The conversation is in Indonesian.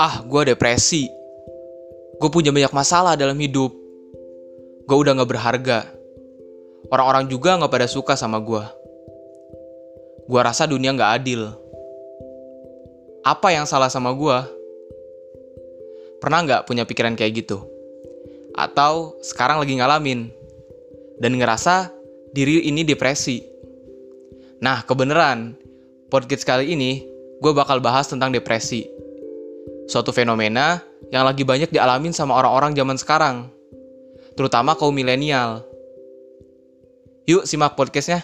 Ah, gue depresi. Gue punya banyak masalah dalam hidup. Gue udah gak berharga. Orang-orang juga gak pada suka sama gue. Gue rasa dunia gak adil. Apa yang salah sama gue? Pernah gak punya pikiran kayak gitu? Atau sekarang lagi ngalamin? Dan ngerasa diri ini depresi. Nah, kebenaran, podcast kali ini gue bakal bahas tentang depresi. Suatu fenomena yang lagi banyak dialamin sama orang-orang zaman sekarang, terutama kaum milenial. Yuk simak podcastnya.